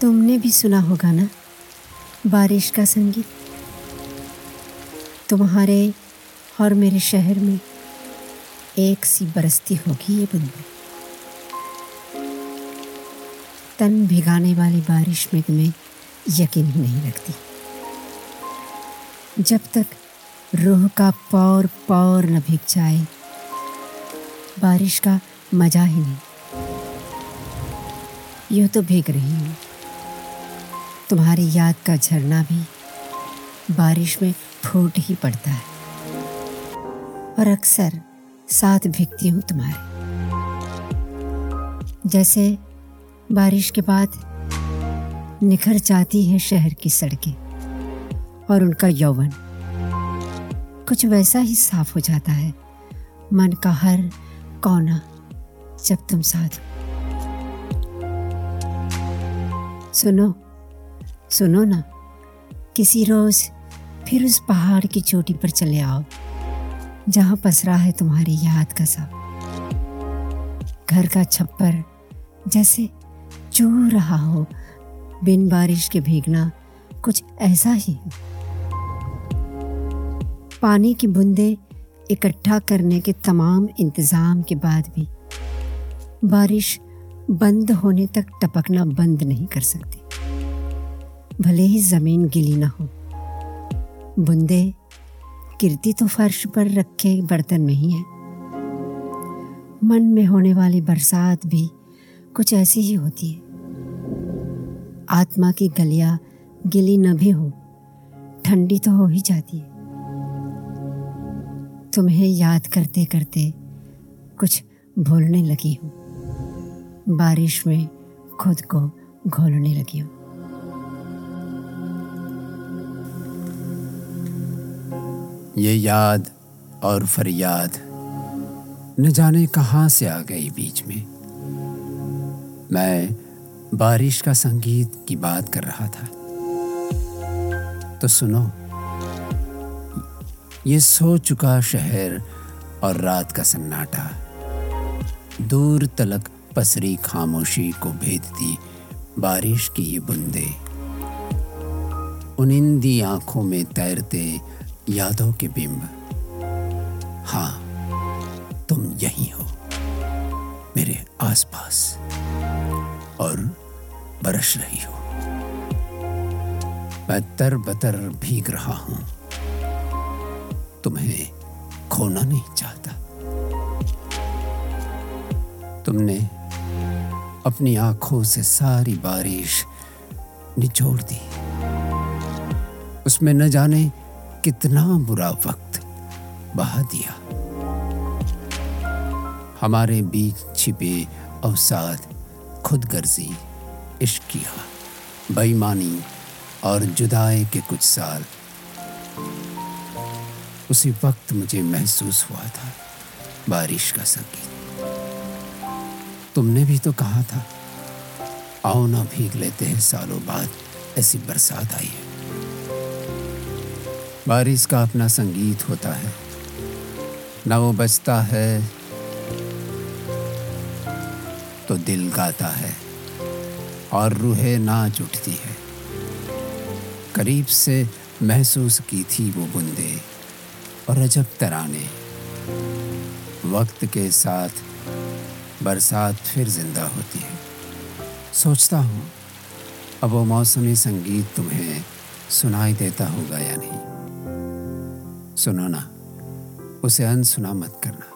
तुमने भी सुना होगा ना? बारिश का संगीत। तुम्हारे और मेरे शहर में एक सी बरसती होगी ये बूंदें तन भिगाने वाली बारिश में तुम्हें यकीन ही नहीं लगती। जब तक रूह का पौर पौर न भीग जाए, बारिश का मज़ा ही नहीं। यूँ तो भीग रही हूँ। तुम्हारी याद का झरना भी बारिश में फूट ही पड़ता है। और अक्सर साथ भीगती हूँ तुम्हारे। जैसे बारिश के बाद निखर जाती है शहर की सड़कें और उनका यौवन। कुछ वैसा ही साफ़ हो जाता है। मन का हर कोना जब तुम साथ सुनो सुनो ना, किसी रोज फिर उस पहाड़ की चोटी पर चले आओ, जहाँ पसरा है तुम्हारी याद का सब घर का छप्पर जैसे चू रहा हो, बिन बारिश के भीगना कुछ ऐसा ही है। पानी की बूंदे इकट्ठा करने के तमाम इंतज़ाम के बाद भी बारिश बंद होने तक टपकना बंद नहीं कर सकती। भले ही ज़मीन गिली ना हो। बूंदे, गिरती तो फर्श पर रखे बर्तन में ही है। मन में होने वाली बरसात भी कुछ ऐसी ही होती है। आत्मा की गलियाँ गिली न भी हो, ठंडी तो हो ही जाती है। तुम्हें याद करते करते कुछ भूलने लगी हूँ। बारिश में खुद को घोलने लगी हूँ। ये याद और फरियाद। न जाने कहाँ से आ गई बीच में। मैं बारिश का संगीत की बात कर रहा था। तो सुनो। ये सो चुका शहर और रात का सन्नाटा। दूर तलक पसरी खामोशी को भेदती बारिश की ये बूंदे। उनिंदी आँखों में तैरते यादों के बिंब। हाँ तुम यही हो, मेरे आसपास, और बरस रही हो। मैं तर बतर भीग रहा हूँ। तुम्हें खोना नहीं चाहता। तुमने अपनी आँखों से सारी बारिश निचोड़ दी। उसमें न जाने कितना बुरा वक्त बहा दिया। हमारे बीच छिपे अवसाद खुद गर्जी इश्किया, बेईमानी और जुदाई के कुछ साल। उसी वक्त मुझे महसूस हुआ था बारिश का संगीत तुमने भी तो कहा था, आओ ना भीग लेते हैं सालों बाद ऐसी बरसात आई है। बारिश का अपना संगीत होता है। ना वो बजता है तो दिल गाता है और रूहें नाच उठती है। करीब से महसूस की थी वो बूंदे और अजब तराने। वक्त के साथ बरसात फिर ज़िंदा होती है। सोचता हूँ, अब वो मौसमी संगीत तुम्हें सुनाई देता होगा या नहीं। सुनो ना उसे अनसुना मत करना।